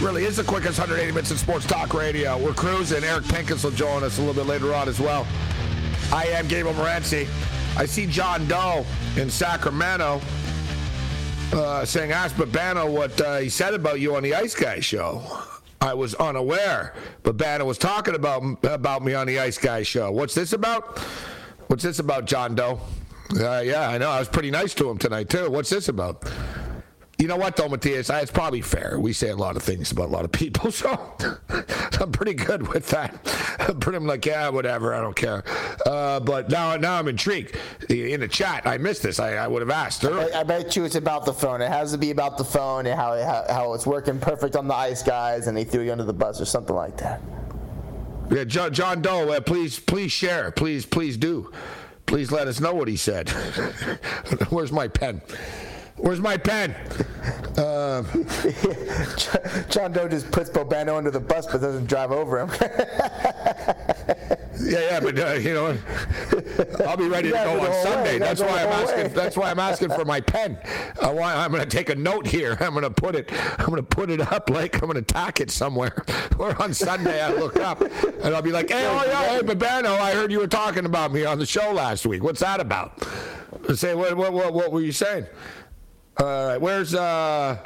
Really is the quickest 180 minutes of sports talk radio. We're cruising. Eric Pincus will join us a little bit later on as well. I am Gabriel Morency. I see John Doe in Sacramento uh, saying, ask Babano what uh, he said about you on the Ice Guy show. I was unaware. Babano was talking about about me on the Ice Guy show. What's this about? What's this about, John Doe? Uh, yeah, I know. I was pretty nice to him tonight, too. What's this about? You know what, though, Matthias? It's probably fair. We say a lot of things about a lot of people, so I'm pretty good with that. I'm pretty I'm like, yeah, whatever, I don't care. Uh, but now, now I'm intrigued. In the chat, I missed this. I, I would have asked her. I, I, bet you it's about the phone. It has to be about the phone and how, how, how it's working perfect on the ice guys, and they threw you under the bus or something like that. Yeah, John, John Doe, uh, please, please share. Please, please do. Please let us know what he said. Where's my pen? Where's my pen? Uh, John Doe just puts Bobano under the bus but doesn't drive over him. yeah, yeah, but uh, you know, I'll be ready to go on Sunday. That's why I'm asking. Way. That's why I'm asking for my pen. I want, I'm going to take a note here. I'm going to put it. I'm going to put it up like I'm going to tack it somewhere. Or on Sunday I look up and I'll be like, Hey, oh yeah, hey Babano, I heard you were talking about me on the show last week. What's that about? I say, what, what, what, what were you saying? All right, where's uh,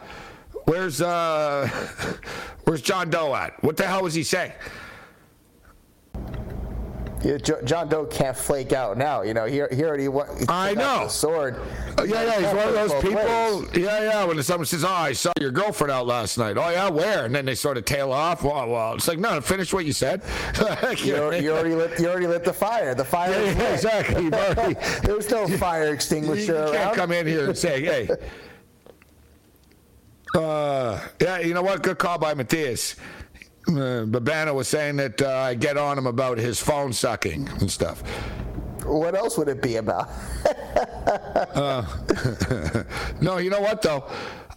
where's uh, where's John Doe at? What the hell was he saying? John Doe can't flake out now. You know, he, he already won. I know. sword. Uh, yeah, yeah, he's one of those people. Yeah, yeah. When someone says, "Oh, I saw your girlfriend out last night," oh yeah, where? And then they sort of tail off. Well, well, it's like, no, finish what you said. you, already, you, already lit. You already lit the fire. The fire. Yeah, yeah exactly. Already, There's no fire extinguisher. You can't come in here and say, "Hey." Uh, yeah, you know what? Good call by Matthias. Uh, Babana was saying that uh, I get on him about his phone sucking and stuff. What else would it be about? uh, no, you know what though?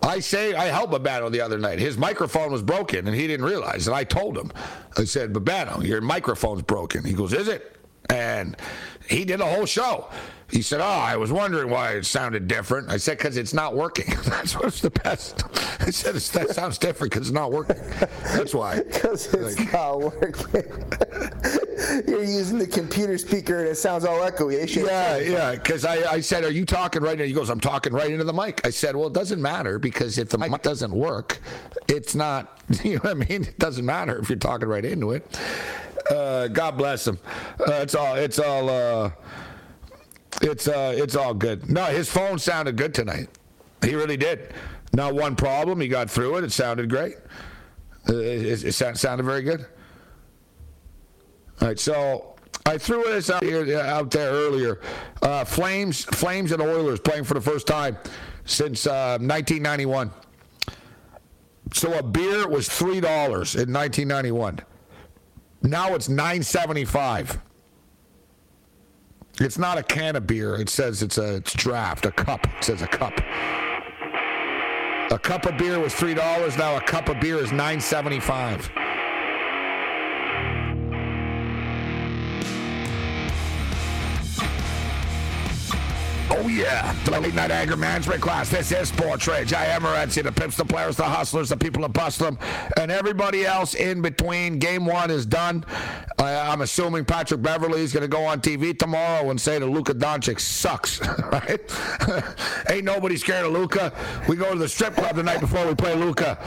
I say I helped Babano the other night. His microphone was broken and he didn't realize. And I told him, I said, Babano, your microphone's broken. He goes, Is it? And he did a whole show. He said, "Oh, I was wondering why it sounded different." I said, "Because it's not working. That's what's the best." I said, "That sounds different because it's not working. That's why." Because it's like, not working. You're using the computer speaker and it sounds all echoey. Yeah, yeah. Because I, I said, "Are you talking right now?" He goes, "I'm talking right into the mic." I said, "Well, it doesn't matter because if the mic doesn't work, it's not. You know what I mean? It doesn't matter if you're talking right into it." Uh, God bless him. Uh, it's all. It's all. Uh, it's uh, it's all good. No, his phone sounded good tonight. He really did. Not one problem. He got through it. It sounded great. Uh, it, it, it sounded very good. All right, so I threw this out here out there earlier. Uh, Flames, Flames, and Oilers playing for the first time since uh, 1991. So a beer was three dollars in 1991. Now it's 9.75. It's not a can of beer. It says it's a it's draft, a cup. It says a cup. A cup of beer was three dollars. Now a cup of beer is nine seventy-five. Oh yeah, the late night anger management class. This is Sports Rage. I am Morency, the pimps, the players, the hustlers, the people that bust them, and everybody else in between. Game one is done. Uh, I'm assuming Patrick Beverley is going to go on TV tomorrow and say that Luka Doncic sucks. Right? Ain't nobody scared of Luka. We go to the strip club the night before we play Luka.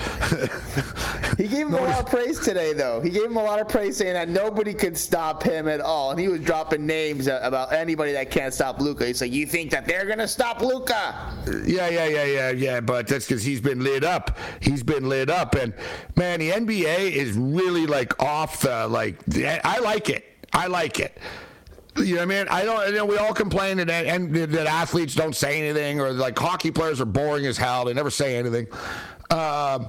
he gave him a lot of praise today, though. He gave him a lot of praise, saying that nobody could stop him at all, and he was dropping names about anybody that can't stop Luka. He's like, "You think that they're gonna stop Luka. Yeah, yeah, yeah, yeah, yeah. But that's because he's been lit up. He's been lit up, and man, the NBA is really like off the like. I like it. I like it. You know what I mean? I don't. You know, we all complain that and that athletes don't say anything, or like hockey players are boring as hell. They never say anything. Um,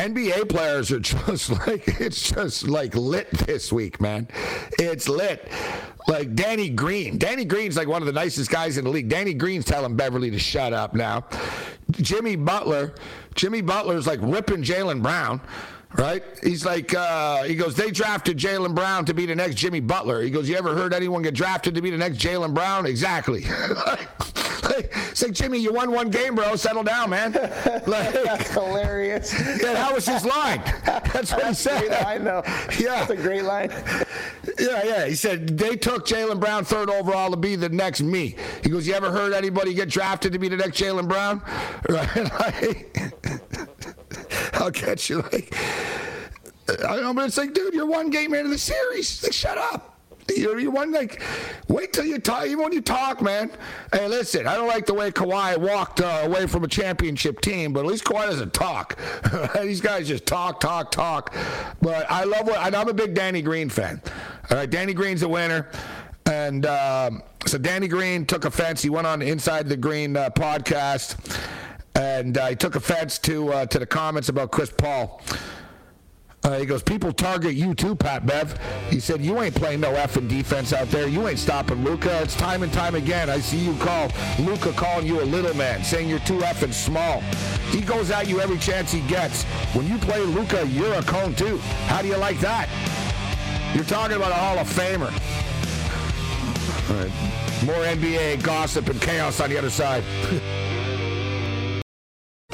NBA players are just like it's just like lit this week, man. It's lit. Like Danny Green. Danny Green's like one of the nicest guys in the league. Danny Green's telling Beverley to shut up now. Jimmy Butler. Jimmy Butler's like ripping Jaylen Brown right? He's like, uh, he goes, they drafted Jaylen Brown to be the next Jimmy Butler. He goes, you ever heard anyone get drafted to be the next Jalen Brown? Exactly. it's like, Jimmy, you won one game, bro. Settle down, man. Like, That's hilarious. Yeah, that was his line. That's what That's he said. I know. Yeah. That's a great line. Yeah, yeah. He said, they took Jaylen Brown third overall to be the next me. He goes, you ever heard anybody get drafted to be the next Jaylen Brown? Right? I'll catch you like. I don't know, but it's like, dude, you're one game into the series. Like, shut up. You you one like, wait till you talk. Even when you talk, man. Hey, listen, I don't like the way Kawhi walked uh, away from a championship team, but at least Kawhi doesn't talk. These guys just talk, talk, talk. But I love what I'm a big Danny Green fan. All right, Danny Green's a winner. And um, so Danny Green took offense. He went on Inside the Green uh, podcast, and uh, he took offense to uh, to the comments about Chris Paul. Uh, he goes, people target you too, Pat Bev. He said, you ain't playing no effing defense out there. You ain't stopping Luka. It's time and time again. I see you call Luka calling you a little man, saying you're too effing small. He goes at you every chance he gets. When you play Luka, you're a cone too. How do you like that? You're talking about a Hall of Famer. All right. More NBA gossip and chaos on the other side.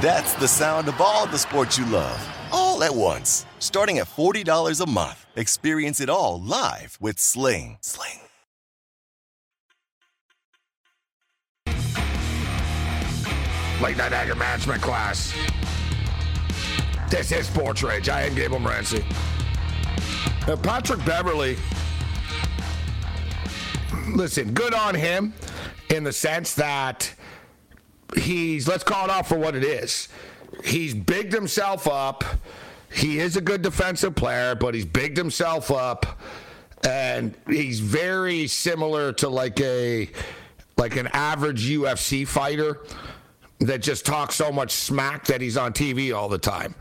That's the sound of all the sports you love, all at once. Starting at $40 a month. Experience it all live with Sling. Sling. Late Night Anger Management class. This is Sports Rage. I am Gable Morency. Now, uh, Patrick Beverley, listen, good on him in the sense that he's let's call it off for what it is. He's bigged himself up. he is a good defensive player, but he's bigged himself up, and he's very similar to like a like an average UFC fighter that just talks so much smack that he's on TV all the time,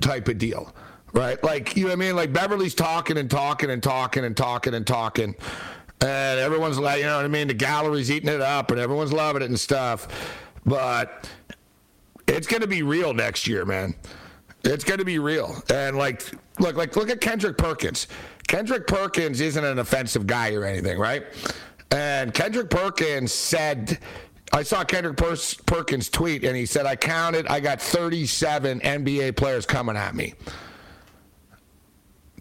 type of deal. Right? Like, you know what I mean? Like, Beverley's talking and talking and talking and talking and talking. And everyone's like, you know what I mean? The gallery's eating it up and everyone's loving it and stuff. But it's going to be real next year, man. It's going to be real. And like, look, like, look at Kendrick Perkins. Kendrick Perkins isn't an offensive guy or anything, right? And Kendrick Perkins said, I saw Kendrick per- Perkins tweet, and he said, I counted, I got 37 NBA players coming at me.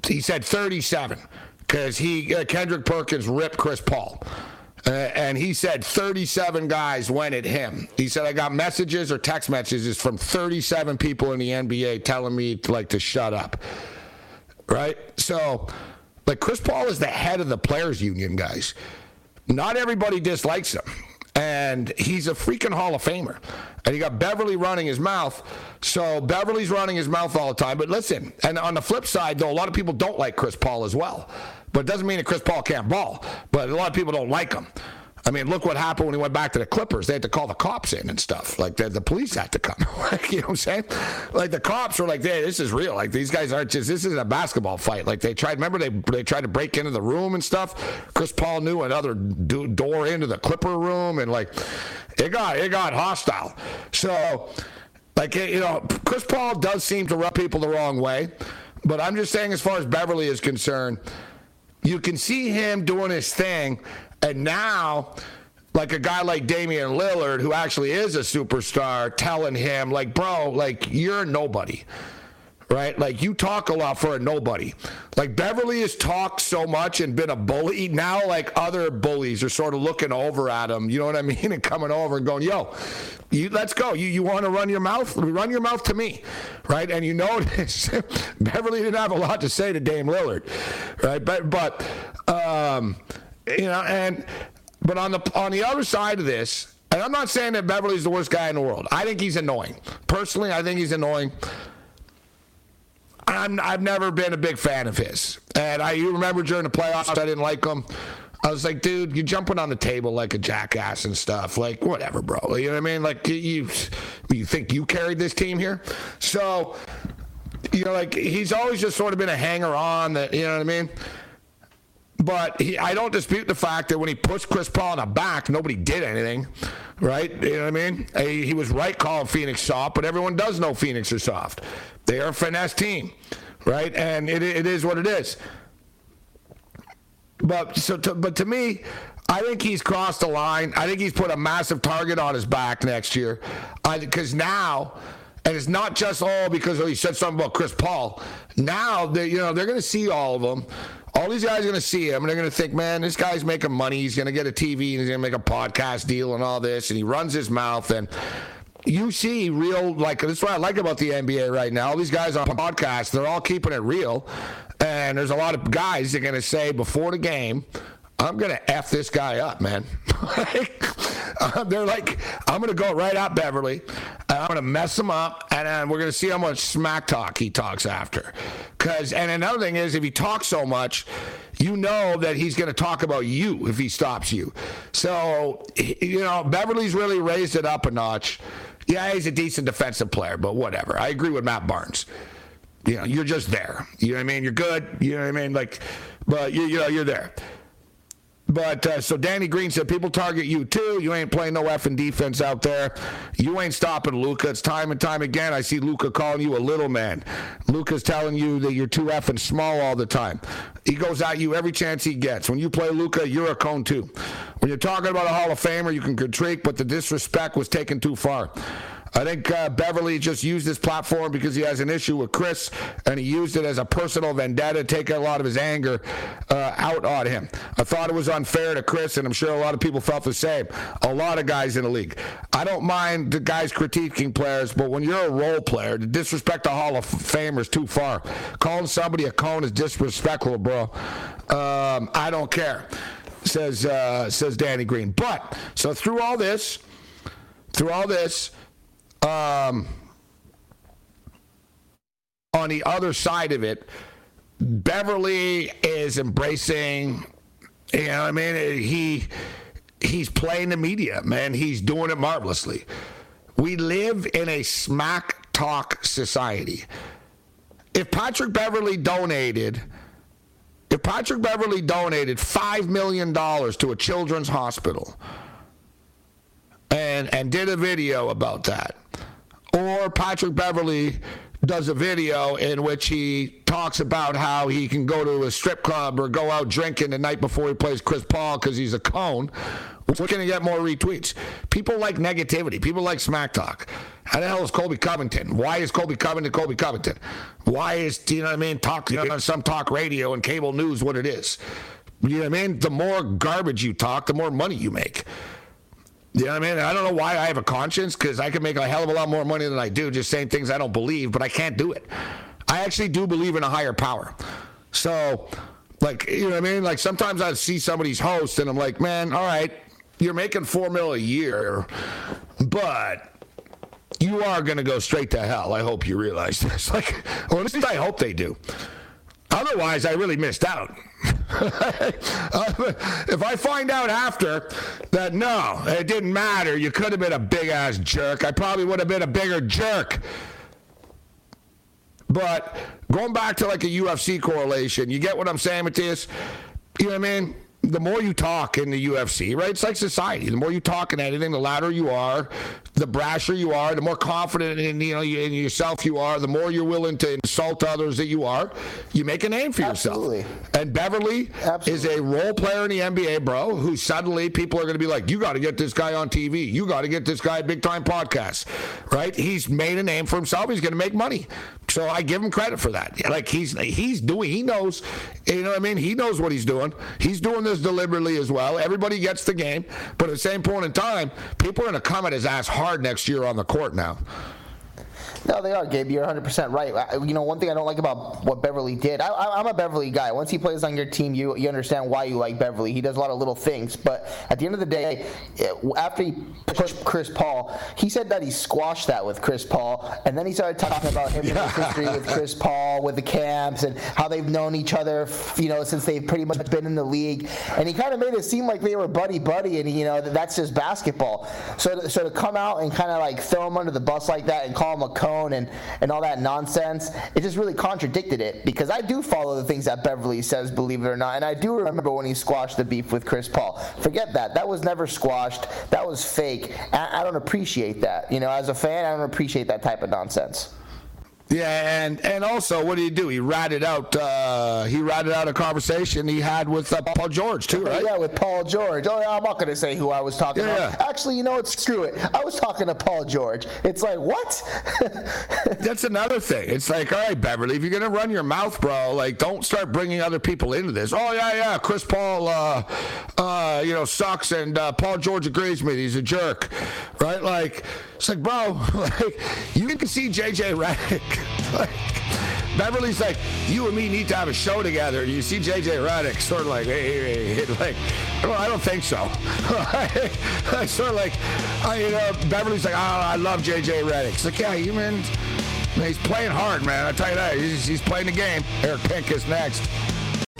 He said 37 because he uh, Kendrick Perkins ripped Chris Paul. Uh, and he said 37 guys went at him. He said I got messages or text messages from 37 people in the NBA telling me to, like to shut up. Right? So, like Chris Paul is the head of the players union, guys. Not everybody dislikes him. And he's a freaking Hall of Famer. And you got Beverley running his mouth. So Beverley's running his mouth all the time. But listen, and on the flip side, though, a lot of people don't like Chris Paul as well. But it doesn't mean that Chris Paul can't ball. But a lot of people don't like him. I mean, look what happened when he went back to the Clippers. They had to call the cops in and stuff. Like the, the police had to come. like, you know what I'm saying? Like the cops were like, "Hey, this is real. Like these guys aren't just. This isn't a basketball fight." Like they tried. Remember they they tried to break into the room and stuff. Chris Paul knew another do, door into the Clipper room, and like it got it got hostile. So, like you know, Chris Paul does seem to rub people the wrong way. But I'm just saying, as far as Beverley is concerned, you can see him doing his thing and now, like a guy like Damian Lillard, who actually is a superstar, telling him, like, bro, like, you're nobody. Right? Like, you talk a lot for a nobody. Like, Beverley has talked so much and been a bully. Now, like, other bullies are sort of looking over at him, you know what I mean? And coming over and going, yo, you, let's go. You, you want to run your mouth? Run your mouth to me. Right? And you notice Beverley didn't have a lot to say to Dame Lillard. Right? But, but, um, you know, and but on the on the other side of this, and I'm not saying that Beverley's the worst guy in the world. I think he's annoying. Personally, I think he's annoying. I'm, I've never been a big fan of his. And I you remember during the playoffs, I didn't like him. I was like, dude, you're jumping on the table like a jackass and stuff. Like, whatever, bro. You know what I mean? Like, you, you think you carried this team here? So, you know, like he's always just sort of been a hanger on. That you know what I mean? But he, I don't dispute the fact that when he pushed Chris Paul in the back, nobody did anything, right? You know what I mean? He, he was right calling Phoenix soft, but everyone does know Phoenix are soft. They are a finesse team, right? And it, it is what it is. But so, to, but to me, I think he's crossed the line. I think he's put a massive target on his back next year, because now and it's not just all because he said something about Chris Paul. Now they, you know, they're going to see all of them. All these guys are going to see him, and they're going to think, man, this guy's making money. He's going to get a TV, and he's going to make a podcast deal, and all this, and he runs his mouth, and you see real like that's what I like about the NBA right now. All these guys on podcasts, they're all keeping it real, and there's a lot of guys that are going to say before the game, I'm going to F this guy up, man. uh, they're like, I'm going to go right at Beverley. I'm going to mess him up, and then we're going to see how much smack talk he talks after. Cause, and another thing is, if he talks so much, you know that he's going to talk about you if he stops you. So, you know, Beverley's really raised it up a notch. Yeah, he's a decent defensive player, but whatever. I agree with Matt Barnes. You know, you're just there. You know what I mean? You're good. You know what I mean? Like, but you, you know, you're there. But uh, so Danny Green said, people target you too. You ain't playing no effing defense out there. You ain't stopping Luka. It's time and time again. I see Luka calling you a little man. Luka's telling you that you're too effing small all the time. He goes at you every chance he gets. When you play Luka, you're a cone too. When you're talking about a Hall of Famer, you can critique, but the disrespect was taken too far. I think uh, Beverley just used this platform because he has an issue with Chris, and he used it as a personal vendetta, take a lot of his anger uh, out on him. I thought it was unfair to Chris, and I'm sure a lot of people felt the same. A lot of guys in the league. I don't mind the guys critiquing players, but when you're a role player, to disrespect the Hall of Famer is too far. Calling somebody a cone is disrespectful, bro. Um, I don't care, says uh, says Danny Green. But so through all this, through all this. Um, on the other side of it, Beverley is embracing. You know, I mean, he he's playing the media, man. He's doing it marvelously. We live in a smack talk society. If Patrick Beverley donated, if Patrick Beverley donated five million dollars to a children's hospital and and did a video about that, or Patrick Beverley does a video in which he talks about how he can go to a strip club or go out drinking the night before he plays Chris Paul because he's a cone. We're going to get more retweets. People like negativity. People like smack talk. How the hell is Colby Covington? Why is Colby Covington Colby Covington? Why is, you know what I mean, talk, you know, some talk radio and cable news what it is? You know what I mean? The more garbage you talk, the more money you make. You know what I mean? I don't know why I have a conscience because I can make a hell of a lot more money than I do just saying things I don't believe, but I can't do it. I actually do believe in a higher power. So, like, you know what I mean? Like, sometimes I see somebody's host and I'm like, man, all right, you're making four mil a year, but you are going to go straight to hell. I hope you realize this. Like, or at least I hope they do. Otherwise, I really missed out. Uh, if I find out after that, no, it didn't matter, you could have been a big ass jerk, I probably would have been a bigger jerk. But going back to like a UFC correlation, you get what I'm saying, Matthias? You know what I mean? The more you talk in the UFC, right? It's like society. The more you talk in anything, the louder you are, the brasher you are, the more confident in you know in yourself you are, the more you're willing to insult others that you are. You make a name for Absolutely. yourself. And Beverley Absolutely. is a role player in the NBA, bro. Who suddenly people are going to be like, you got to get this guy on TV. You got to get this guy big time podcast, right? He's made a name for himself. He's going to make money. So I give him credit for that. Like he's he's doing. He knows. You know what I mean? He knows what he's doing. He's doing this deliberately as well. Everybody gets the game, but at the same point in time, people are going to come at his ass hard next year on the court now. No, they are, Gabe. You're 100% right. You know, one thing I don't like about what Beverley did, I, am a Beverley guy. Once he plays on your team, you, you understand why you like Beverley. He does a lot of little things. But at the end of the day, eh, after he pushed Chris Paul, he said that he squashed that with Chris Paul. And then he started talking about him yeah. and his history with Chris Paul, with the camps, and how they've known each other, you know, since they've pretty much been in the league. And he kind of made it seem like they were buddy buddy, and, you know, that's just basketball. So, so to come out and kind of like throw him under the bus like that and call him a coach and, and all that nonsense, it just really contradicted it because I do follow the things that Beverley says, believe it or not. And I do remember when he squashed the beef with Chris Paul. Forget that. That was never squashed. That was fake. I, I don't appreciate that. You know, as a fan, I don't appreciate that type of nonsense. Yeah, and and also, what did he do? He ratted out. Uh, he ratted out a conversation he had with uh, Paul George too, right? Yeah, with Paul George. Oh, yeah, I'm not going to say who I was talking yeah. about. Actually, you know what? Screw it. I was talking to Paul George. It's like what? That's another thing. It's like, all right, Beverley, if you're going to run your mouth, bro, like don't start bringing other people into this. Oh yeah, yeah. Chris Paul, uh, uh, you know, sucks, and uh, Paul George agrees with me. He's a jerk, right? Like, it's like, bro, like you can see JJ Redick like, Beverley's like, you and me need to have a show together. And You see JJ Redick sort of like, hey, hey, hey. like, well, I don't think so. I sort of like, I, you know, Beverley's like, oh, I love JJ Redick. It's like, yeah, you mean, he's playing hard, man. I tell you that, he's, he's playing the game. Eric Pincus next.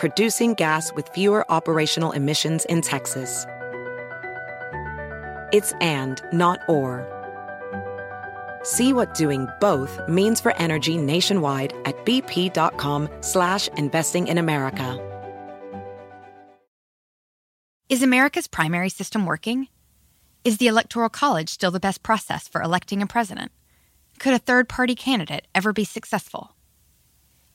producing gas with fewer operational emissions in Texas. It's and, not or. See what doing both means for energy nationwide at bp.com slash investing in America. Is America's primary system working? Is the Electoral College still the best process for electing a president? Could a third-party candidate ever be successful?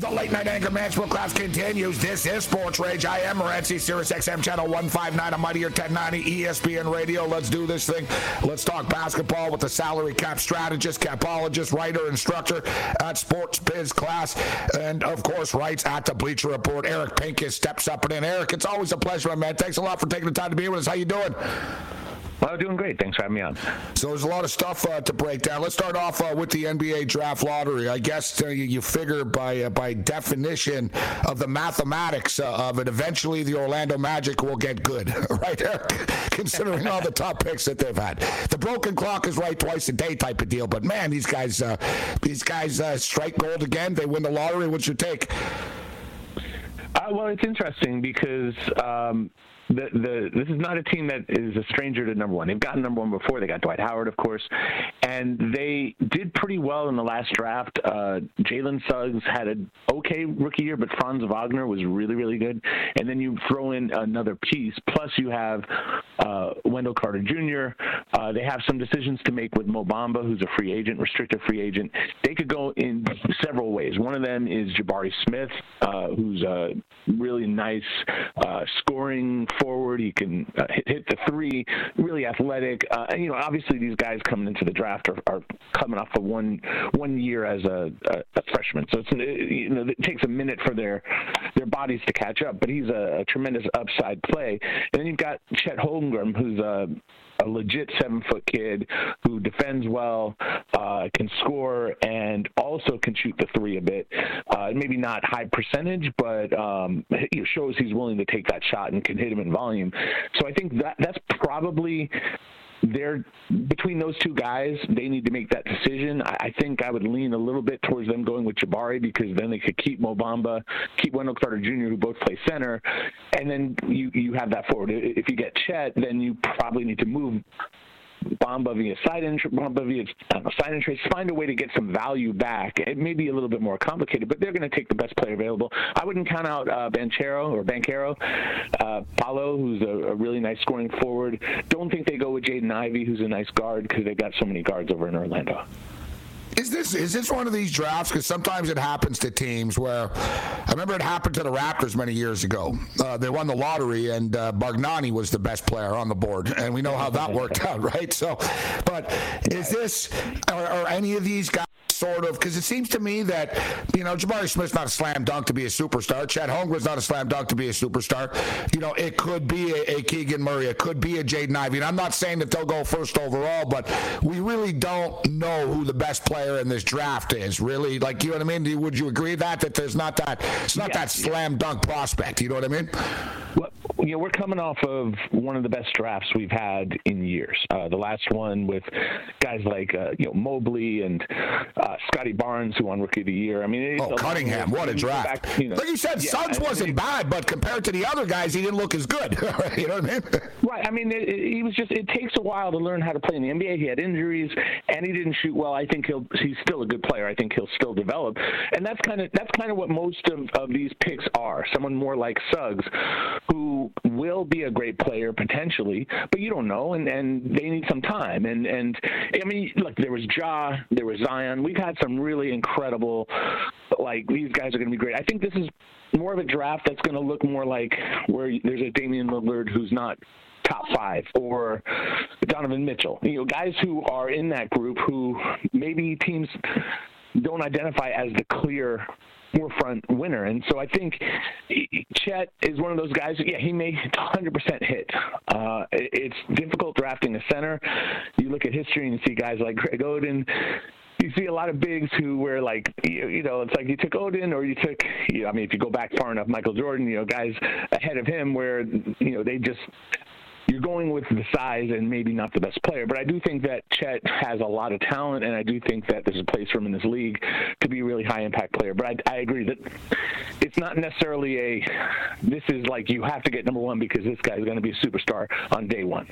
The late night anger management class continues. This is Sports Rage. I am Morency, Sirius XM channel 159, a mightier 1090 ESPN radio. Let's do this thing. Let's talk basketball with the salary cap strategist, capologist, writer, instructor at Sports Biz class, and of course, writes at the Bleacher Report. Eric Pincus steps up and in. Eric, it's always a pleasure, my man. Thanks a lot for taking the time to be with us. How you doing? Well, I'm doing great. Thanks for having me on. So there's a lot of stuff uh, to break down. Let's start off uh, with the NBA draft lottery. I guess uh, you, you, figure by uh, by definition of the mathematics uh, of it, eventually the Orlando Magic will get good, right, Eric? Considering all the top picks that they've had, the broken clock is right twice a day type of deal. But man, these guys, uh, these guys strike gold again. They win the lottery. What's your take? well, it's interesting because. Um, the, the this is not a team that is a stranger to number one. They've gotten number one before. They got Dwight Howard, of course, and they did pretty well in the last draft. Uh, Jalen Suggs had an okay rookie year, but Franz Wagner was really, really good. And then you throw in another piece. Plus, you have uh, Wendell Carter Jr. Uh, they have some decisions to make with Mo Bamba, who's a free agent, restricted free agent. They could go in several ways. One of them is Jabari Smith, uh, who's a really nice uh, scoring forward. He can uh, hit, hit, the three. Really athletic. Uh, and, you know, obviously these guys coming into the draft are, are coming off of one one year as a, a, a freshman, so it's you know it takes a minute for their their bodies to catch up. But he's a, a tremendous upside play. And then you've got Chet Holmgren, who's a a legit seven foot kid who defends well, uh, can score, and also can shoot the three a bit. Uh, maybe not high percentage, but um, it shows he's willing to take that shot and can hit him in volume. So I think that that's probably they're between those two guys. They need to make that decision. I, think I would lean a little bit towards them going with Jabari because then they could keep Mo Bamba, keep Wendell Carter Jr., who both play center, and then you you have that forward. If you get Chet, then you probably need to move Bamba via side entry, Bamba via know, side entry. Find a way to get some value back. It may be a little bit more complicated, but they're going to take the best player available. I wouldn't count out uh, Banchero or Banchero, uh, Paolo, who's a, a, really nice scoring forward. Don't think they go with Jaden Ivey, who's a nice guard, because they've got so many guards over in Orlando. Is this is this one of these drafts? Because sometimes it happens to teams where I remember it happened to the Raptors many years ago. Uh, they won the lottery, and uh, Bargnani was the best player on the board, and we know how that worked out, right? So, but is this are any of these guys? Sort of because it seems to me that you know Jabari Smith's not a slam dunk to be a superstar. Chet Holmgren's not a slam dunk to be a superstar. You know, it could be a, a Keegan Murray, it could be a Jaden Ivey. And I'm not saying that they'll go first overall, but we really don't know who the best player in this draft is. Really, like you know what I mean? Would you agree that that there's not that it's not that slam dunk prospect? You know what I mean? Well, you know, we're coming off of one of the best drafts we've had in years. Uh, the last one with guys like uh, you know Mobley and uh, Scottie Barnes, who won Rookie of the Year. I mean, oh Cunningham, what a draft! Back, you know, like you said, yeah, Suggs wasn't bad, but compared to the other guys, he didn't look as good. you know what I mean? Right. I mean, it, it, he was just. It takes a while to learn how to play in the NBA. He had injuries, and he didn't shoot well. I think he'll. He's still a good player. I think he'll still develop, and that's kind of that's kind of what most of, of these picks are. Someone more like Suggs, who will be a great player potentially, but you don't know, and and they need some time. And and I mean, look, there was Ja, there was Zion. We've had some really incredible, like these guys are going to be great. I think this is more of a draft that's going to look more like where there's a Damian Lillard who's not top five or Donovan Mitchell. You know, guys who are in that group who maybe teams don't identify as the clear forefront winner. And so I think Chet is one of those guys. Yeah, he may 100% hit. Uh, it's difficult drafting a center. You look at history and you see guys like Greg Oden you see a lot of bigs who were like, you, you know, it's like you took Oden or you took, you know, I mean, if you go back far enough, Michael Jordan, you know, guys ahead of him where, you know, they just you're going with the size and maybe not the best player. But I do think that Chet has a lot of talent, and I do think that there's a place for him in this league to be a really high impact player. But I, I agree that it's not necessarily a this is like you have to get number one because this guy is going to be a superstar on day one.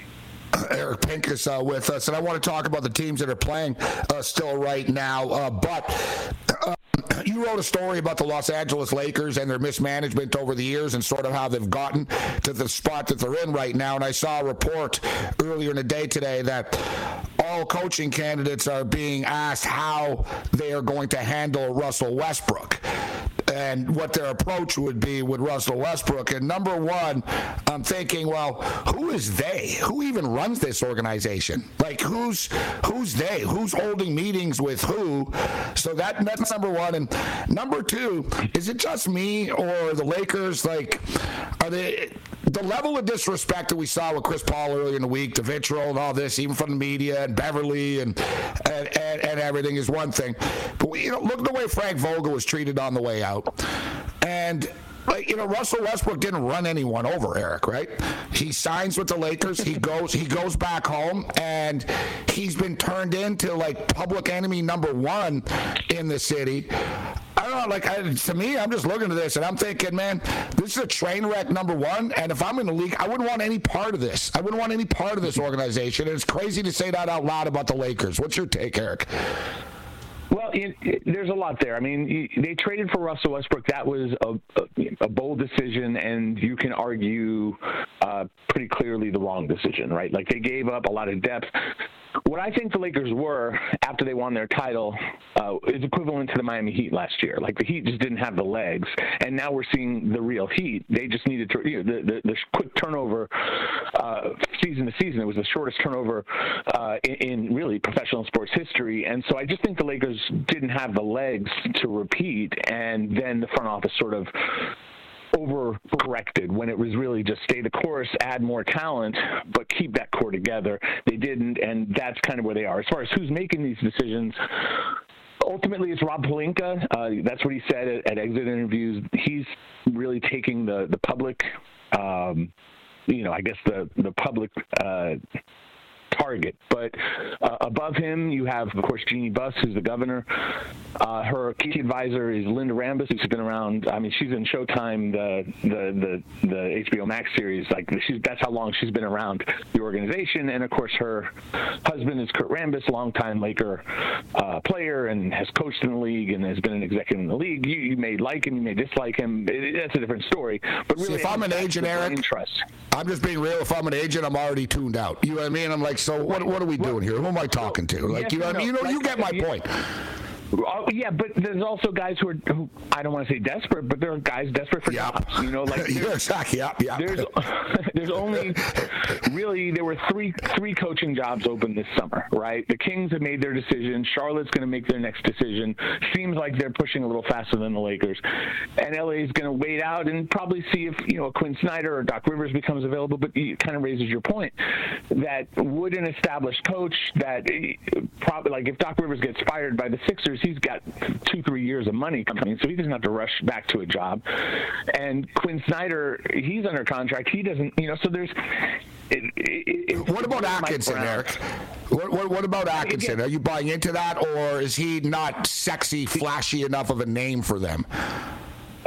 Eric Pincus uh, with us, and I want to talk about the teams that are playing uh, still right now. Uh, but you wrote a story about the Los Angeles Lakers and their mismanagement over the years and sort of how they've gotten to the spot that they're in right now. And I saw a report earlier in the day today that all coaching candidates are being asked how they are going to handle Russell Westbrook and what their approach would be with Russell Westbrook. And number one, I'm thinking, well, who is they? Who even runs this organization? Like who's who's they? Who's holding meetings with who? So that that's number one. And number two, is it just me or the Lakers? Like, are they? The level of disrespect that we saw with Chris Paul earlier in the week, the vitriol and all this, even from the media and Beverley and and, and, and everything is one thing. But you know, look at the way Frank Vogel was treated on the way out, and like you know Russell Westbrook didn't run anyone over Eric right? He signs with the Lakers he goes he goes back home and he's been turned into like public enemy number 1 in the city Know like I, to me I'm just looking at this and I'm thinking man this is a train wreck number 1 and if I'm in the league I wouldn't want any part of this I wouldn't want any part of this organization and it's crazy to say that out loud about the Lakers what's your take Eric well, it, it, there's a lot there. I mean, they traded for Russell Westbrook. That was a, a, a bold decision, and you can argue uh, pretty clearly the wrong decision, right? Like they gave up a lot of depth what I think the Lakers were after they won their title uh, is equivalent to the Miami Heat last year. Like the Heat just didn't have the legs, and now we're seeing the real Heat. They just needed to, you know, the, the, the quick turnover uh, season to season. It was the shortest turnover uh, in, in really professional sports history, and so I just think the Lakers didn't have the legs to repeat, and then the front office sort of overcorrected when it was really just stay the course, add more talent, but keep that core together. They didn't, and that's kind of where they are. As far as who's making these decisions, ultimately it's Rob Pelinka. Uh, that's what he said at, at, exit interviews. He's really taking the the public, um, you know, I guess the the public. Uh, target. But uh, above him, you have, of course, Jeanie Buss, who's the governor. Uh, her key advisor is Linda Rambis, who's been around. I mean, she's in Showtime, the the the, the HBO Max series. Like, she's that's how long she's been around the organization. And of course, her husband is Kurt Rambis, longtime Laker uh, player, and has coached in the league and has been an executive in the league. You, you may like him, you may dislike him. It, that's a different story. But really, See, if I'm an agent, Eric, trust. I'm just being real. If I'm an agent, I'm already tuned out. You know what I mean? I'm like, so what? What are we doing here? Who am I talking to? Like, you know, I mean? you know, you get my point. Oh, yeah, but there's also guys who are who I don't want to say desperate, but there are guys desperate for yep. jobs. You know, like yeah, exactly. Yep, yep. There's there's only really there were three three coaching jobs open this summer, right? The Kings have made their decision. Charlotte's going to make their next decision. Seems like they're pushing a little faster than the Lakers, and LA is going to wait out and probably see if you know a Quinn Snyder or Doc Rivers becomes available. But it kind of raises your point that would an established coach that eh, probably like if Doc Rivers gets fired by the Sixers he's got two, three years of money coming, so he doesn't have to rush back to a job. And Quinn Snyder, he's under contract. He doesn't, you know, so there's. It, it, it, what about Atkinson, Eric? What, what, what, about Atkinson? Are you buying into that, or is he not sexy, flashy enough of a name for them?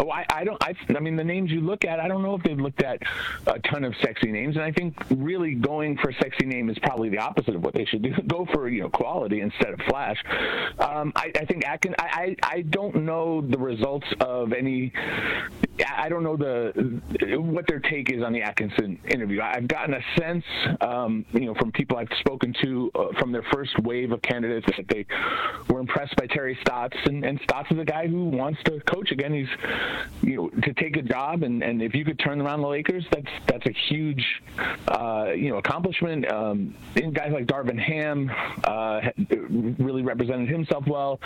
Oh, I, I don't. I, I mean, the names you look at, I don't know if they've looked at a ton of sexy names, and I think really going for a sexy name is probably the opposite of what they should do. Go for you know quality instead of flash. Um, I, I think Atkin. I, I I don't know the results of any. I don't know the what their take is on the Atkinson interview. I've gotten a sense, um, you know, from people I've spoken to uh, from their first wave of candidates that they were impressed by Terry Stotts, and, and Stotts is a guy who wants to coach again. He's you know, to take a job and, and if you could turn around the Lakers, that's that's a huge, uh, you know, accomplishment. Um, guys like Darvin Ham uh, really represented himself well.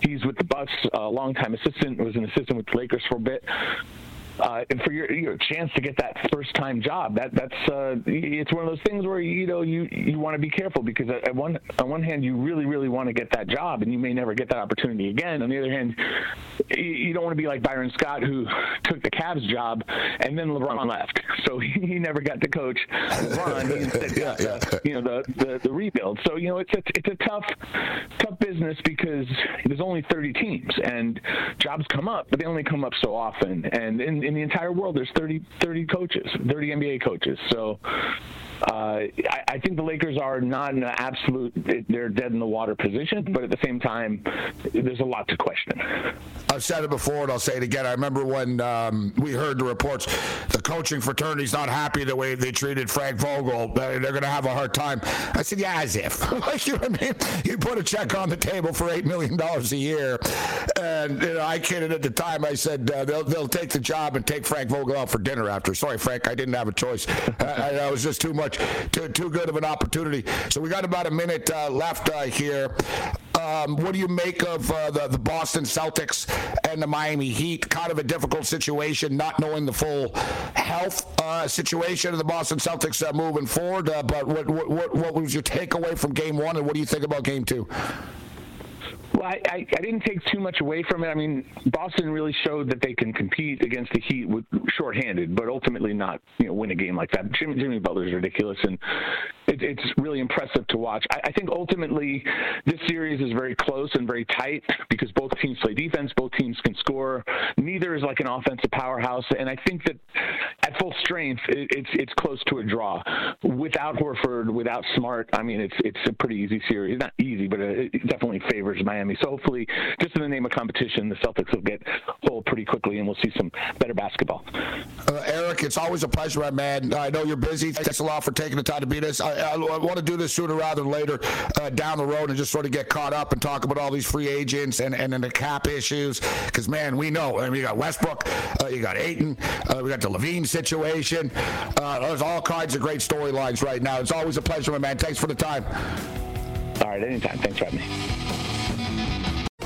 He's with the Bucks, a longtime assistant, was an assistant with the Lakers for a bit. Uh, for your, your chance to get that first time job. That that's uh, it's one of those things where you know you you want to be careful because at one on one hand you really really want to get that job and you may never get that opportunity again. On the other hand, you don't want to be like Byron Scott who took the Cavs job and then LeBron left, so he never got to coach LeBron. He instead got yeah, yeah. you know the, the the rebuild. So you know it's a, it's a tough tough business because there's only 30 teams and jobs come up, but they only come up so often. And in, in the entire world, there's 30 30 coaches, 30 NBA coaches. So I, I, think the Lakers are not in an absolute they're dead in the water position, but at the same time, there's a lot to question. I've said it before, and I'll say it again. I remember when um, we heard the reports, the coaching fraternity's not happy the way they treated Frank Vogel. They're going to have a hard time. I said, yeah, as if. like, you know what I mean? You put a check on the table for eight million dollars a year, and you know, I kidded at the time. I said uh, they'll they'll take the job and take Frank Vogel out for dinner after. Sorry, Frank, I didn't have a choice. I, I was just too much much, too, too good of an opportunity. So we got about a minute uh, left uh, here. Um, what do you make of uh, the, the Boston Celtics and the Miami Heat? Kind of a difficult situation, not knowing the full health uh, situation of the Boston Celtics uh, moving forward. Uh, but what, what, what was your takeaway from game one, and what do you think about game two? Well, I, I, I, didn't take too much away from it. I mean, Boston really showed that they can compete against the Heat with shorthanded, but ultimately not, you know, win a game like that. Jimmy, Jimmy Butler's ridiculous, and it, it's really impressive to watch. I, I think ultimately this series is very close and very tight because both teams play defense, both teams can score. Neither is like an offensive powerhouse, and I think that at full strength, it, it's it's close to a draw. Without Horford, without Smart, I mean, it's it's a pretty easy series. Not easy, but it definitely favors Miami. So hopefully, just in the name of competition, the Celtics will get whole pretty quickly, and we'll see some better basketball. Uh, Eric, it's always a pleasure, man. I know you're busy. Thanks a lot for taking the time to beat us. I, I, want to do this sooner rather than later uh, down the road and just sort of get caught up and talk about all these free agents and, and, and the cap issues. Because, man, we know. I mean, you got Westbrook, uh, you got Ayton, uh, we got the LaVine situation. Uh, there's all kinds of great storylines right now. It's always a pleasure, my man. Thanks for the time. All right, anytime. Thanks for having me.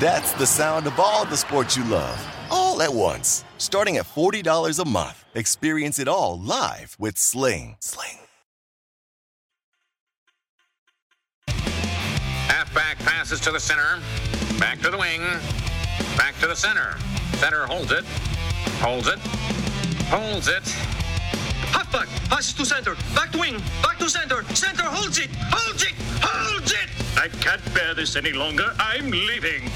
That's the sound of all the sports you love, all at once. Starting at $40 a month. Experience it all live with Sling. Sling. Halfback passes to the center. Back to the wing. Back to the center. Center holds it. Holds it. Holds it. Halfback passes to center. Back to wing. Back to center. Center holds it. Holds it. Holds it. I can't bear this any longer. I'm leaving.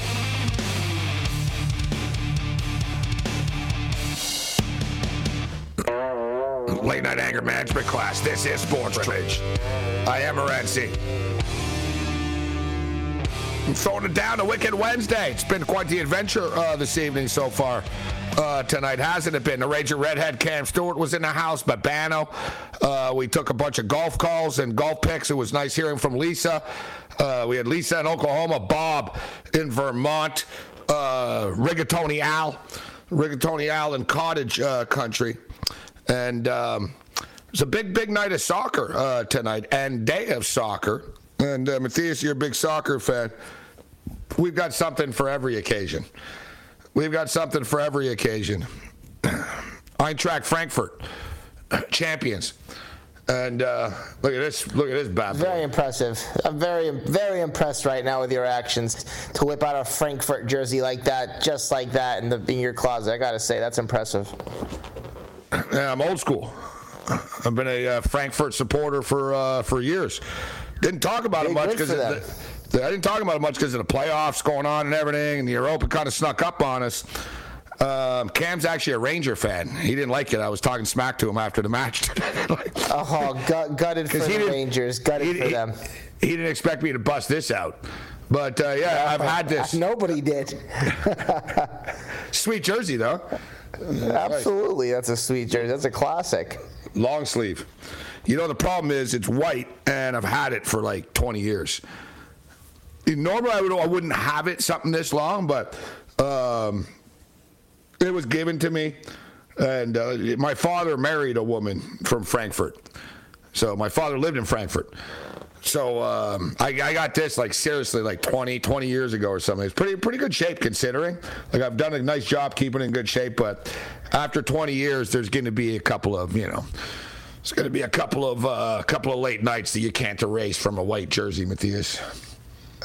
Late Night Anger Management class. This is Sports Rage. I am Morency. throwing it down to Wicked Wednesday. It's been quite the adventure uh, this evening so far. Uh, tonight, hasn't it been? The Ranger Redhead Cam Stewart was in the house, but Bano. Uh, we took a bunch of golf calls and golf picks. It was nice hearing from Lisa. Uh, we had Lisa in Oklahoma, Bob in Vermont, uh, Rigatoni Al, Rigatoni Al in Cottage uh, Country. And um, it's a big, big night of soccer uh, tonight and day of soccer. And uh, Matthias, you're a big soccer fan. We've got something for every occasion. We've got something for every occasion. Eintracht Frankfurt, champions. And uh, look at this! Look at this bad. Very impressive. I'm very, very impressed right now with your actions to whip out a Frankfurt jersey like that, just like that, in, the, in your closet. I gotta say, that's impressive. Yeah, I'm old school. I've been a uh, Frankfurt supporter for uh, for years. Didn't talk about it much because I didn't talk about it much because of the playoffs going on and everything, and the Europa kind of snuck up on us. Um, Cam's actually a Ranger fan. He didn't like it. I was talking smack to him after the match. oh, gut, gutted for the Rangers. Gutted he, for them. He, he, didn't expect me to bust this out. But uh, yeah, I've had this. Nobody did. Sweet jersey, though. Absolutely, that's a sweet jersey. That's a classic. Long sleeve. You know, the problem is it's white, and I've had it for like 20 years. Normally, I, would, I wouldn't have it something this long, but um, it was given to me. And uh, my father married a woman from Frankfurt. So my father lived in Frankfurt. So um, I, I, got this like seriously like 20, 20 years ago or something. It's pretty pretty good shape considering. Like I've done a nice job keeping it in good shape, but after 20 years, there's going to be a couple of you know, it's going to be a couple of a uh, couple of late nights that you can't erase from a white jersey, Matthias.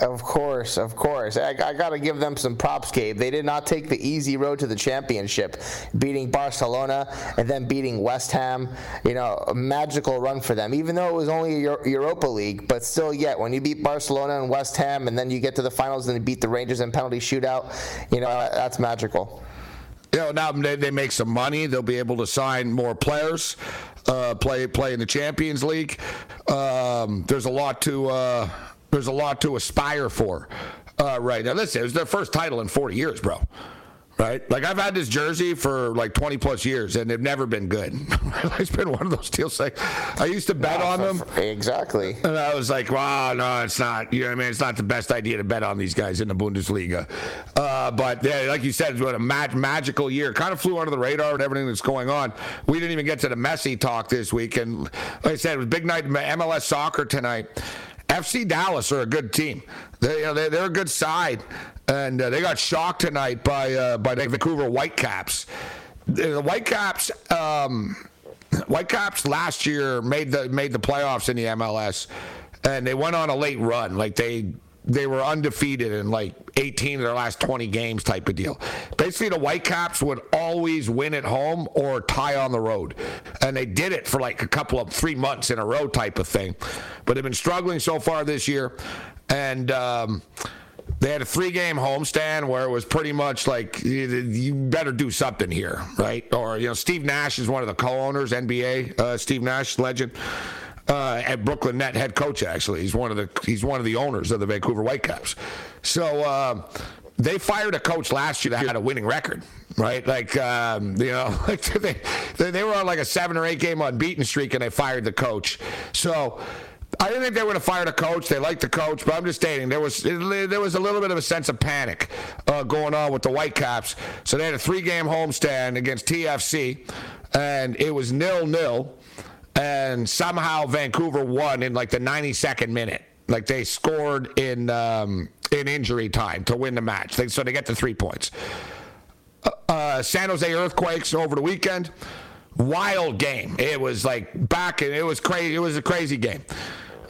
Of course, of course. I, I got to give them some props, Gabe. They did not take the easy road to the championship, beating Barcelona and then beating West Ham. You know, a magical run for them, even though it was only a Europa League. But still, yet, when you beat Barcelona and West Ham and then you get to the finals and beat the Rangers in penalty shootout, you know, that's magical. You know, now they, they make some money. They'll be able to sign more players, uh, play play in the Champions League. Um, there's a lot to. Uh, there's a lot to aspire for uh, right now. Listen, it was their first title in 40 years, bro. Right? Like I've had this jersey for like 20 plus years, and they've never been good. it's been one of those deals. Like I used to bet on them. Exactly. And I was like, "Wow, no, it's not. You know, what I mean, it's not the best idea to bet on these guys in the Bundesliga." Uh, but yeah, like you said, it's been a mag- magical year. Kind of flew under the radar with everything that's going on. We didn't even get to the Messi talk this week, and like I said, it was big night MLS soccer tonight. FC Dallas are a good team. They, you know, they, are a good side, and uh, they got shocked tonight by uh, by the Vancouver Whitecaps. The Whitecaps, um, Whitecaps last year made the made the playoffs in the MLS, and they went on a late run. Like they they were undefeated in like 18 of their last 20 games type of deal. Basically, the Whitecaps would always win at home or tie on the road. And they did it for like a couple of three months in a row type of thing. But they've been struggling so far this year. And, um, they had a three game homestand where it was pretty much like you better do something here, right? Or, you know, Steve Nash is one of the co owners, NBA, uh, Steve Nash, legend uh, at Brooklyn Net head coach. Actually, he's one of the he's one of the owners of the Vancouver Whitecaps. So. Uh, they fired a coach last year that had a winning record, right? Like, um, you know, like they, they were on like a seven or eight game unbeaten streak and they fired the coach. So I didn't think they would have fired a coach. They liked the coach, but I'm just stating there was there was a little bit of a sense of panic uh, going on with the Whitecaps. So they had a three game homestand against TFC, and it was nil nil and somehow Vancouver won in like the 92nd minute. Like they scored in um, in injury time to win the match. They, so they get the three points. Uh, uh, San Jose Earthquakes over the weekend. Wild game. It was like back and it was crazy. It was a crazy game.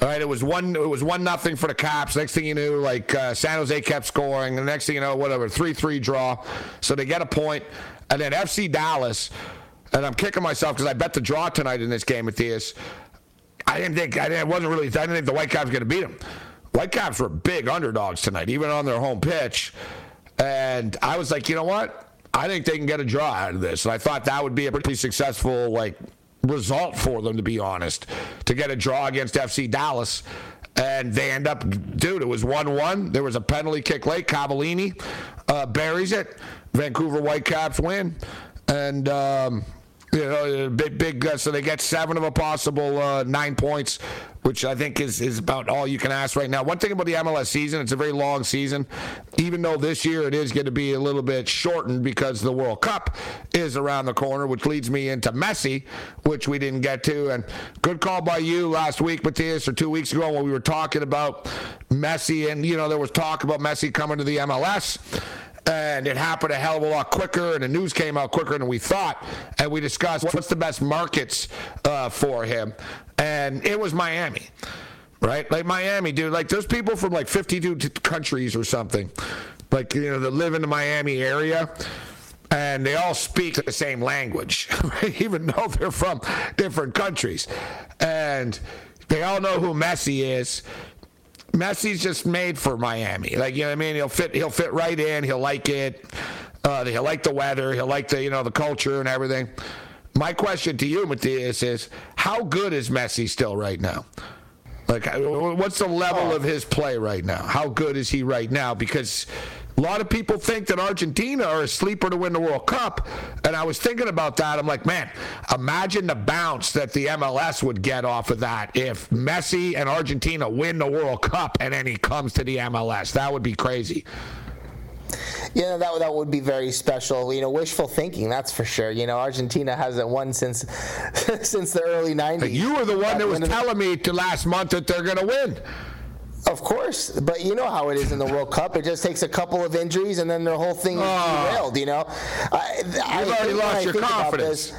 All right, it was one. It was one nothing for the Caps. Next thing you knew, like uh, San Jose kept scoring. The next thing you know, whatever, three three draw. So they get a point, and then FC Dallas and I'm kicking myself because I bet the draw tonight in this game, Matthias. I didn't think I didn't, wasn't really I didn't think the Whitecaps were going to beat them. Whitecaps were big underdogs tonight, even on their home pitch. And I was like, you know what? I think they can get a draw out of this. And I thought that would be a pretty successful like result for them, to be honest, to get a draw against FC Dallas. And they end up, dude, it was 1 1. There was a penalty kick late. Cavallini uh, buries it. Vancouver Whitecaps win. And, um, you know, big, big. Uh, so they get seven of a possible uh, nine points, which I think is is about all you can ask right now. One thing about the MLS season, it's a very long season. Even though this year it is going to be a little bit shortened because the World Cup is around the corner, which leads me into Messi, which we didn't get to. And good call by you last week, Matthias, or two weeks ago when we were talking about Messi, and you know there was talk about Messi coming to the MLS and it happened a hell of a lot quicker, and the news came out quicker than we thought. And we discussed what's the best markets uh, for him, and it was Miami. Right, like Miami, dude. Like there's people from like 52 countries or something, like you know, that live in the Miami area, and they all speak the same language, even though they're from different countries, and they all know who Messi is Messi's just made for Miami. Like you know what I mean? He'll fit he'll fit right in. He'll like it. Uh, he'll like the weather. He'll like the you know the culture and everything. My question to you, Matthias, is how good is Messi still right now? Like, what's the level of his play right now? How good is he right now? Because a lot of people think that Argentina are a sleeper to win the World Cup. And I was thinking about that. I'm like, man, imagine the bounce that the MLS would get off of that if Messi and Argentina win the World Cup and then he comes to the MLS. That would be crazy. Yeah, that that would be very special. You know, wishful thinking, that's for sure. You know, Argentina hasn't won since since the early '90s. You were the one that was telling me to last month that they're going to win. Of course, but you know how it is in the World Cup. It just takes a couple of injuries, and then the whole thing is oh. derailed. You know, I, You've I already lost your confidence.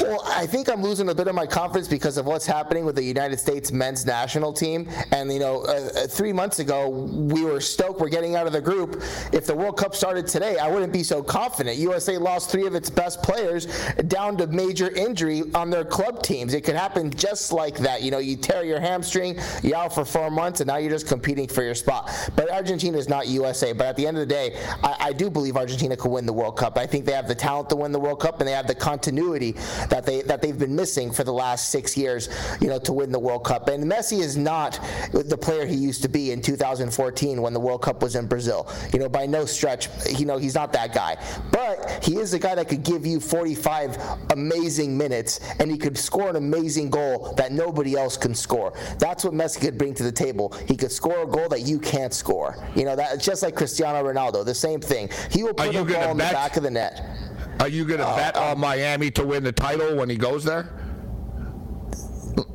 Well, I think I'm losing a bit of my confidence because of what's happening with the United States men's national team. And, you know, uh, uh, three months ago, we were stoked we're getting out of the group. If the World Cup started today, I wouldn't be so confident. USA lost three of its best players down to major injury on their club teams. It could happen just like that. You know, you tear your hamstring, you're out for four months, and now you're just competing for your spot. But Argentina is not USA. But at the end of the day, I, I do believe Argentina could win the World Cup. I think they have the talent to win the World Cup, and they have the continuity that they that they've been missing for the last six years, you know, to win the World Cup. And Messi is not the player he used to be in 2014 when the World Cup was in Brazil. You know, by no stretch, you know, he's not that guy. But he is a guy that could give you 45 amazing minutes, and he could score an amazing goal that nobody else can score. That's what Messi could bring to the table. He could score a goal that you can't score. You know, that just like Cristiano Ronaldo, the same thing. He will put a ball in the back of the net. Are you going to uh, bet on um, Miami to win the title when he goes there?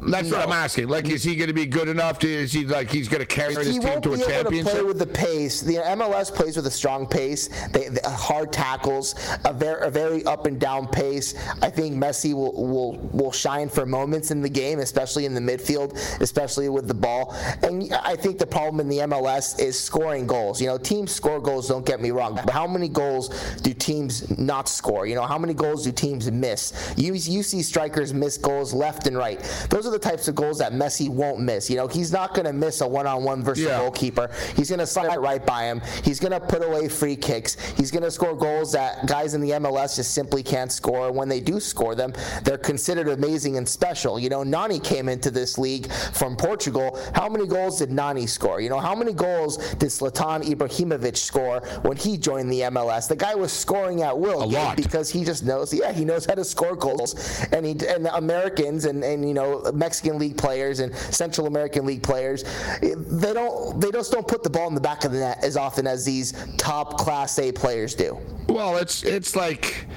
That's no. what I'm asking. Like, is he going to be good enough? To, is he like he's going to carry his team to a championship? He won't be able to play with the pace. The MLS plays with a strong pace. They, they uh, hard tackles, a very, a very up and down pace. I think Messi will, will will shine for moments in the game, especially in the midfield, especially with the ball. And I think the problem in the MLS is scoring goals. You know, teams score goals. Don't get me wrong, but how many goals do teams not score? You know, how many goals do teams miss? You you see strikers miss goals left and right. Those are the types of goals that Messi won't miss. You know, he's not going to miss a one-on-one versus yeah. a goalkeeper. He's going to slide right by him. He's going to put away free kicks. He's going to score goals that guys in the MLS just simply can't score. When they do score them, they're considered amazing and special. You know, Nani came into this league from Portugal. How many goals did Nani score? You know, how many goals did Zlatan Ibrahimovic score when he joined the MLS? The guy was scoring at will a lot. because he just knows. Yeah, he knows how to score goals, and he and the Americans and and you know Mexican League players and Central American League players, they don't they just don't put the ball in the back of the net as often as these top Class A players do. Well, it's it's like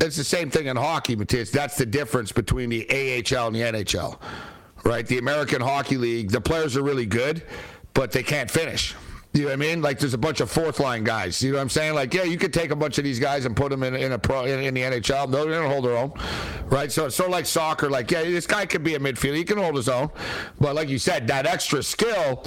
it's the same thing in hockey, Matthias. That's the difference between the AHL and the NHL, right? The American Hockey League, the players are really good, but they can't finish. You know what I mean? Like there's a bunch of fourth line guys. You know what I'm saying? Like yeah, you could take a bunch of these guys and put them in, in a pro in, in the NHL. They're gonna hold their own, right? So it's sort of like soccer, like yeah, this guy could be a midfielder. He can hold his own, but like you said, that extra skill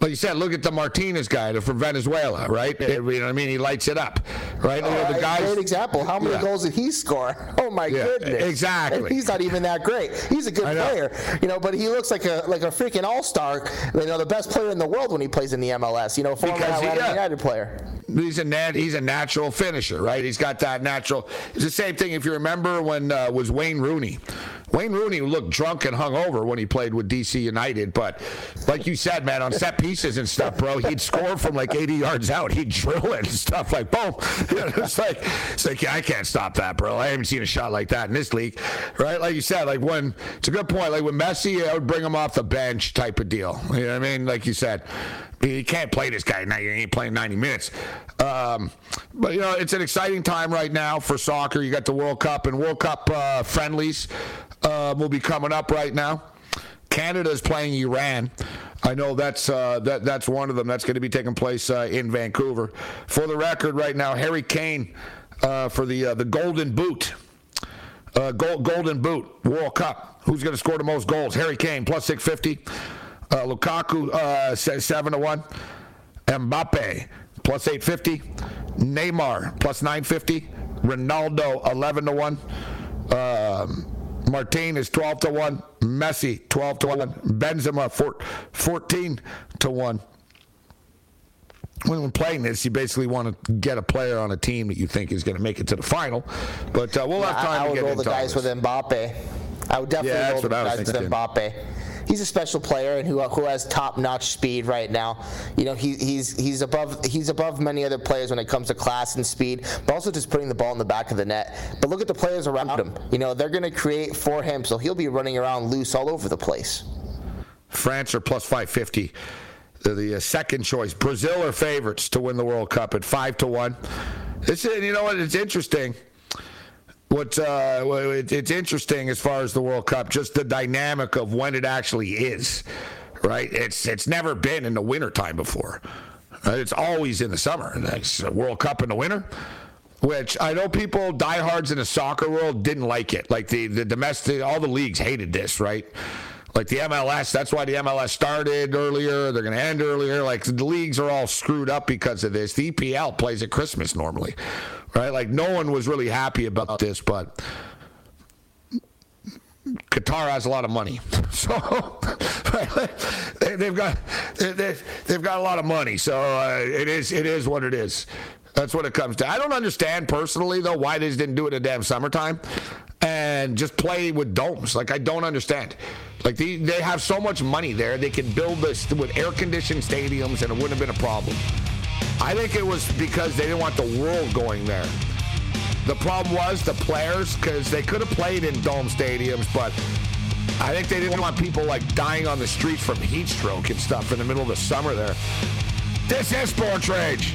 like you said, look at the Martinez guy from Venezuela, right? It, you know what I mean? He lights it up, right? Oh, the guys, great example. How many yeah. goals did he score? Oh my yeah, goodness! Exactly. And he's not even that great. He's a good player, you know, but he looks like a like a freaking all star. You know, the best player in the world when he plays in the MLS. You know, former because Atlanta he, United player. He's a nat, he's a natural finisher, right? He's got that natural. It's the same thing if you remember when uh, was Wayne Rooney Wayne Rooney looked drunk and hungover when he played with DC United, but like you said, man, on set pieces and stuff, bro, he'd score from like 80 yards out. He'd drill it and stuff like boom. You know, it's like it's like yeah, I can't stop that, bro. I haven't seen a shot like that in this league, right? Like you said, like when it's a good point. Like when Messi, I would bring him off the bench type of deal. You know what I mean? Like you said, he can't play this guy now. You ain't playing 90 minutes. Um, but you know, it's an exciting time right now for soccer. You got the World Cup and World Cup uh, friendlies uh, will be coming up right now. Canada is playing Iran. I know that's uh, that that's one of them. That's going to be taking place uh, in Vancouver. For the record, right now, Harry Kane uh, for the uh, the Golden Boot, uh, gold, Golden Boot World Cup. Who's going to score the most goals? Harry Kane plus six fifty. Uh, Lukaku seven to one. Mbappe plus eight fifty. Neymar plus nine fifty. Ronaldo eleven to one. Um, Martin is 12 to 1. Messi 12 to 1. Benzema 14 to 1. When playing this, you basically want to get a player on a team that you think is going to make it to the final. But uh, we'll have time I, I to would roll the dice with Mbappe. I would definitely Yeah, roll the dice with. Mbappe. He's a special player and who, who has top-notch speed right now. You know, he, he's he's above he's above many other players when it comes to class and speed, but also just putting the ball in the back of the net. But look at the players around him. You know, they're going to create for him, so he'll be running around loose all over the place. France are plus 550. They're the uh, second choice. Brazil are favorites to win the World Cup at 5 to 1. It's, uh, you know what? It's interesting. What uh, it's interesting as far as the World Cup, just the dynamic of when it actually is, right? It's it's never been in the wintertime before. Right? It's always in the summer. It's a World Cup in the winter, which I know people diehards in the soccer world didn't like it. Like the the domestic, all the leagues hated this, right? Like the MLS, that's why the MLS started earlier. They're going to end earlier. Like the leagues are all screwed up because of this. The EPL plays at Christmas normally, right? Like no one was really happy about this, but Qatar has a lot of money, so they- they've got they- they've got a lot of money. So uh, it is it is what it is. That's what it comes to. I don't understand personally though why they didn't do it in damn summertime and just play with domes. Like I don't understand. Like they they have so much money there, they can build this with air conditioned stadiums, and it wouldn't have been a problem. I think it was because they didn't want the world going there. The problem was the players, because they could have played in dome stadiums, but I think they didn't want people like dying on the streets from heat stroke and stuff in the middle of the summer there. This is Sports Rage.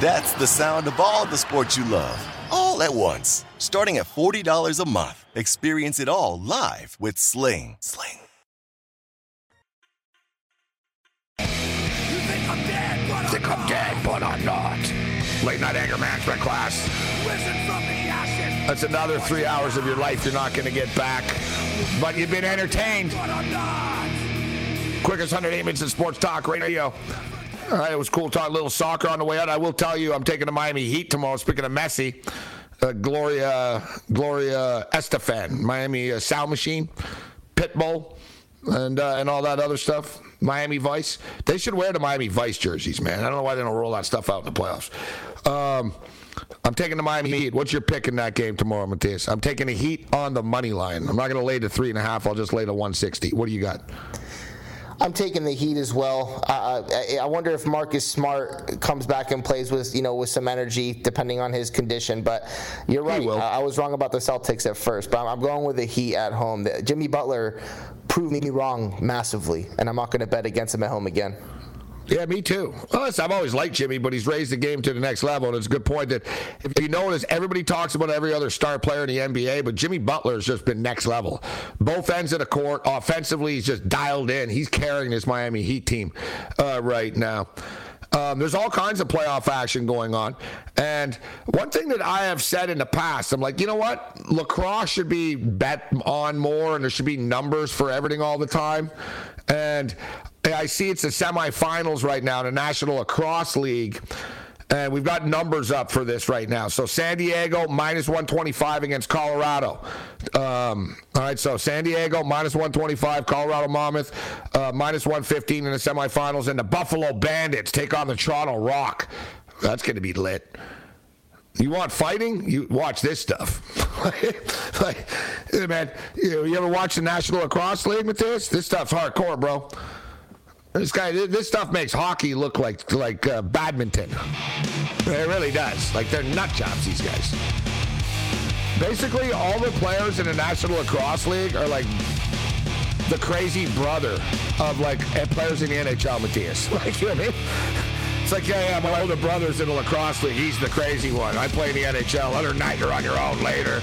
That's the sound of all the sports you love, all at once. Starting at $40 a month. Experience it all live with Sling. Sling. Think I'm dead, but I'm not. late night anger management class. That's another three hours of your life you're not going to get back. But you've been entertained. Quickest 108 minutes of sports talk radio. All right, it was cool talking a little soccer on the way out. I will tell you, I'm taking the Miami Heat tomorrow. Speaking of Messi, uh, Gloria Gloria Estefan, Miami uh, Sound Machine, Pitbull, and uh, and all that other stuff. Miami Vice. They should wear the Miami Vice jerseys, man. I don't know why they don't roll that stuff out in the playoffs. Um, I'm taking the Miami Heat. What's your pick in that game tomorrow, Matthias? I'm taking the Heat on the money line. I'm not going to lay the three and a half. I'll just lay the 160. What do you got? I'm taking the Heat as well. Uh, I, I wonder if Marcus Smart comes back and plays with you know with some energy, depending on his condition. But you're right. I, I, was wrong about the Celtics at first, but I'm, I'm going with the Heat at home. The, Jimmy Butler proved me wrong massively, and I'm not going to bet against him at home again. Yeah, me too. I've always liked Jimmy, but he's raised the game to the next level. And it's a good point that if you notice, everybody talks about every other star player in the NBA, but Jimmy Butler has just been next level. Both ends of the court, offensively, he's just dialed in. He's carrying this Miami Heat team uh, right now. Um, there's all kinds of playoff action going on. And one thing that I have said in the past, I'm like, you know what? Lacrosse should be bet on more and there should be numbers for everything all the time. And I see it's the semifinals right now, in the National Lacrosse League. And we've got numbers up for this right now. So San Diego minus 125 against Colorado. Um, all right, so San Diego minus 125, Colorado Mammoth uh, minus 115 in the semifinals, and the Buffalo Bandits take on the Toronto Rock. That's going to be lit. You want fighting? You watch this stuff. like, man, you, you ever watch the National Lacrosse League with this? This stuff's hardcore, bro. This guy, this stuff makes hockey look like like uh, badminton. It really does. Like they're nut jobs. These guys. Basically, all the players in the National Lacrosse League are like the crazy brother of like players in the NHL. Matthias, like you know what I mean? It's like, yeah, yeah, my older brother's in the lacrosse league. He's the crazy one. I play in the NHL. Other night, you're on your own later.